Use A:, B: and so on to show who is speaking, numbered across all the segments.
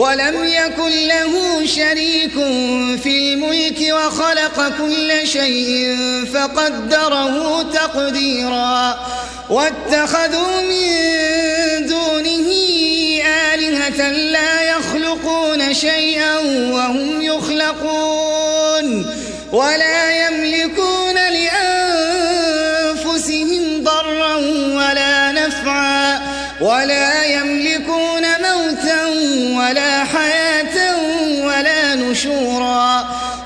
A: ولم يكن له شريك في الملك وخلق كل شيء فقدره تقديرا. واتخذوا من دونه آلهة لا يخلقون شيئا وهم يخلقون ولا يملكون لأنفسهم ضرا ولا نفعا ولا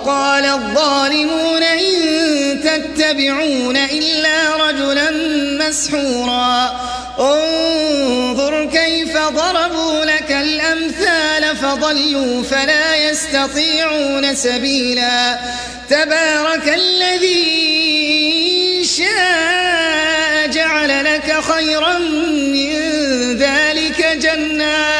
A: وقال الظالمون إن تتبعون إلا رجلا مسحورا. انظر كيف ضربوا لك الأمثال فضلوا فلا يستطيعون سبيلا. تبارك الذي شاء جعل لك خيرا من ذلك جنات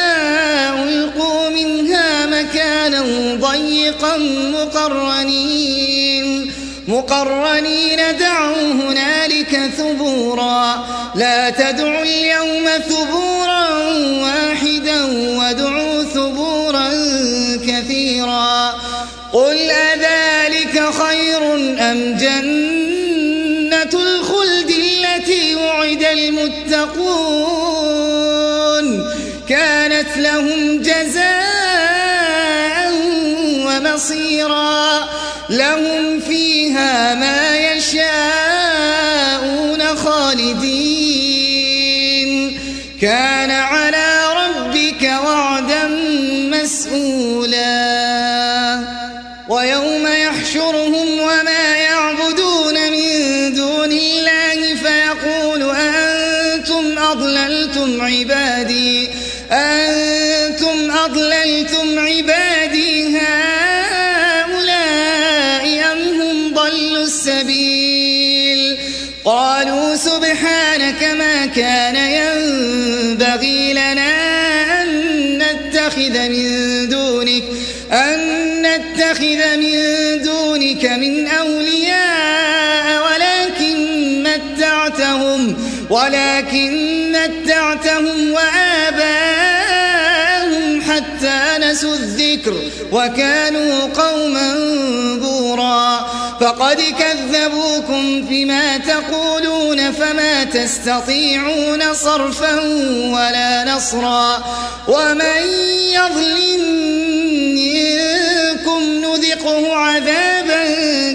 A: ضيقا مقرنين. مقرنين دعوا هنالك ثبورا. لا تدعوا اليوم ثبورا واحدا وادعوا ثبورا كثيرا. قل أذلك خير أم جنة؟ ومصيرا لهم فيها ما يشاءون خالدين كان سبحانك ما كان ينبغي لنا أن نتخذ من دونك أن نتخذ من دونك من أولياء ولكن متعتهم ولكن متعتهم وآباءهم حتى نسوا الذكر وكانوا قوما بورا. فقد كذبوكم فيما تقولون. فما تستطيعون صرفا ولا نصرا ومن يظلم منكم نذقه عذابا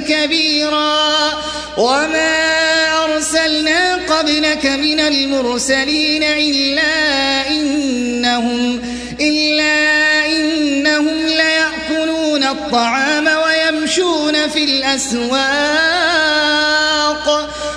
A: كبيرا وما أرسلنا قبلك من المرسلين إلا إنهم إلا إنهم ليأكلون الطعام ويمشون في الأسواق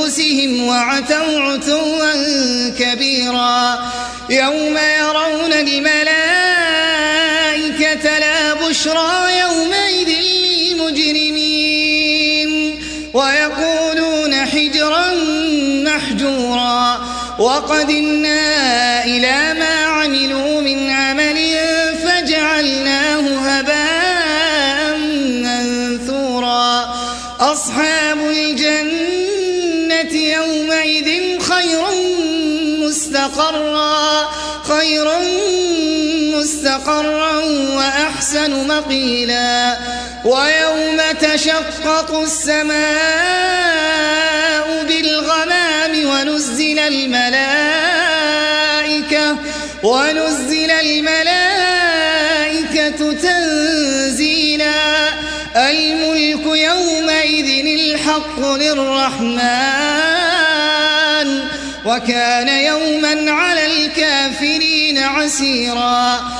A: أنفسهم وعتوا عتوا كبيرا يوم يرون الملائكة لا بشرى يومئذ للمجرمين ويقولون حجرا محجورا وقدمنا إلى ما مستقرا وأحسن مقيلا ويوم تشقق السماء بالغمام ونزل الملائكة ونزل الملائكة تنزيلا الملك يومئذ الحق للرحمن وكان يوما على الكافرين عسيرا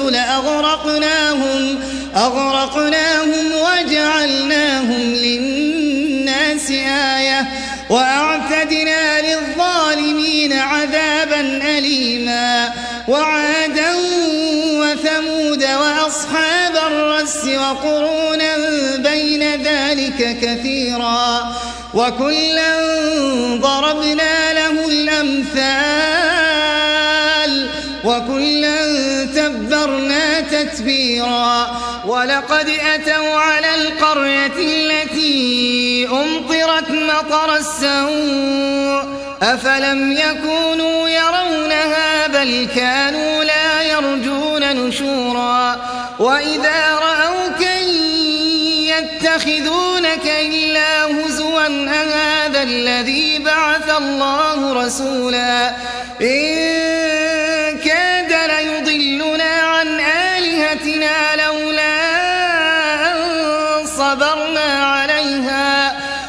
A: الرسل أغرقناهم أغرقناهم وجعلناهم للناس آية وأعتدنا للظالمين عذابا أليما وعادا وثمود وأصحاب الرس وقرونا بين ذلك كثيرا وكلا ضربنا له الأمثال وكلا تتبيرا ولقد أتوا على القرية التي أمطرت مطر السوء. أفلم يكونوا يرونها بل كانوا لا يرجون نشورا. وإذا رأوك يتخذونك إلا هزوا أهذا الذي بعث الله رسولا.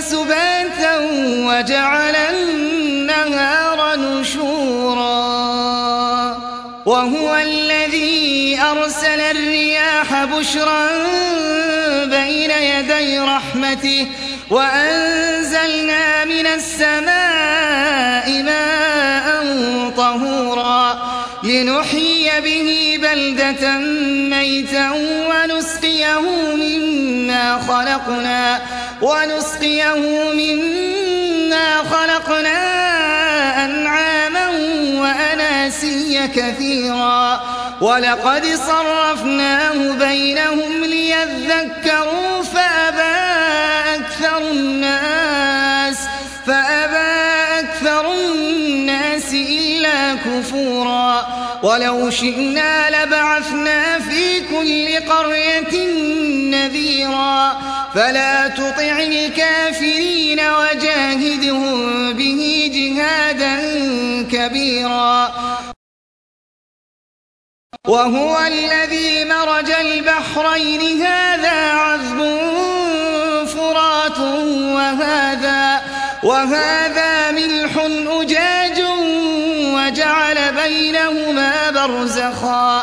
A: سباتا وجعل النهار نشورا. وهو الذي أرسل الرياح بشرا بين يدي رحمته وأنزلنا من السماء ماء طهورا. لنحيي به بلدة ميتا ونسقيه مما خلقنا. ونسقيه مما خلقنا أنعاما وأناسيا كثيرا. ولقد صرفناه بينهم ليذكروا فأبى أكثر الناس فأبى أكثر الناس إلا كفورا. ولو شئنا لبعثنا في كل قرية نذيرا. فلا تطع الكافرين وجاهدهم به جهادا كبيرا. وهو الذي مرج البحرين. هذا عذب فرات وهذا وهذا ملح أجاج وجعل بينهما برزخا.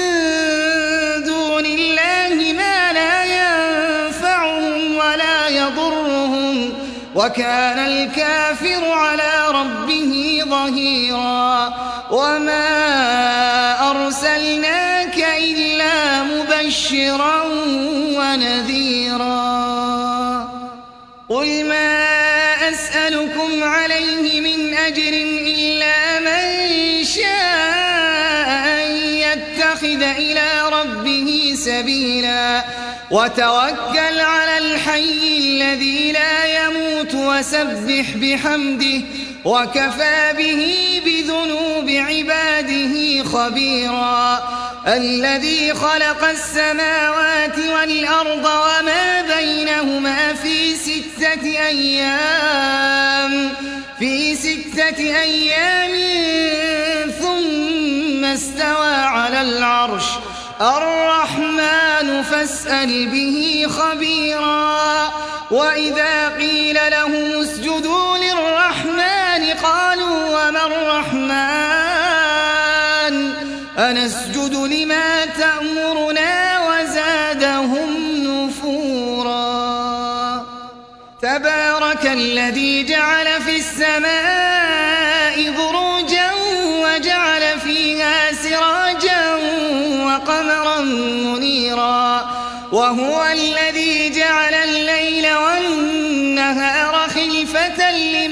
A: وكان الكافر على ربه ظهيرا وما أرسلناك إلا مبشرا ونذيرا. قل ما أسألكم عليه من أجر إلا من شاء أن يتخذ إلى ربه سبيلا. وتوكل على الحي الذي لا يموت وسبح بحمده وكفى به بذنوب عباده خبيرا. الذي خلق السماوات والأرض وما بينهما في ستة أيام في ستة أيام ثم استوى على العرش. الرحمن فاسأل به خبيرا. وإذا قيل لهم اسجدوا للرحمن قالوا وما الرحمن أنسجد لما تأمرنا وزادهم نفورا تبارك الذي جعل في السماء بروجا وجعل فيها سراجا وقمرا منيرا وهو الذي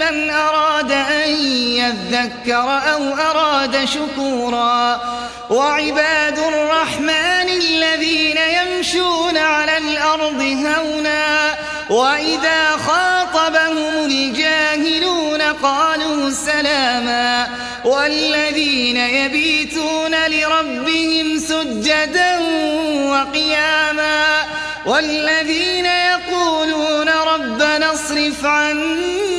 A: لمن أراد أن يذكر أو أراد شكورا. وعباد الرحمن الذين يمشون على الأرض هونا وإذا خاطبهم الجاهلون قالوا سلاما. والذين يبيتون لربهم سجدا وقياما. والذين يقولون ربنا اصرف عنا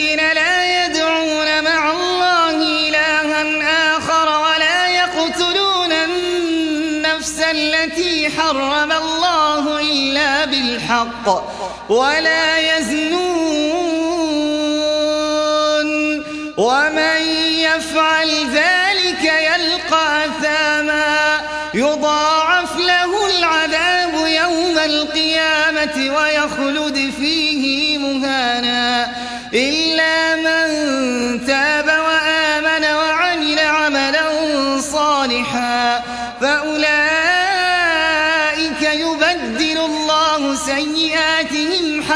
A: بالحق ولا يزنون ومن يفعل ذلك يلقى أثاما يضاعف له العذاب يوم القيامة ويخلد فيه مهانا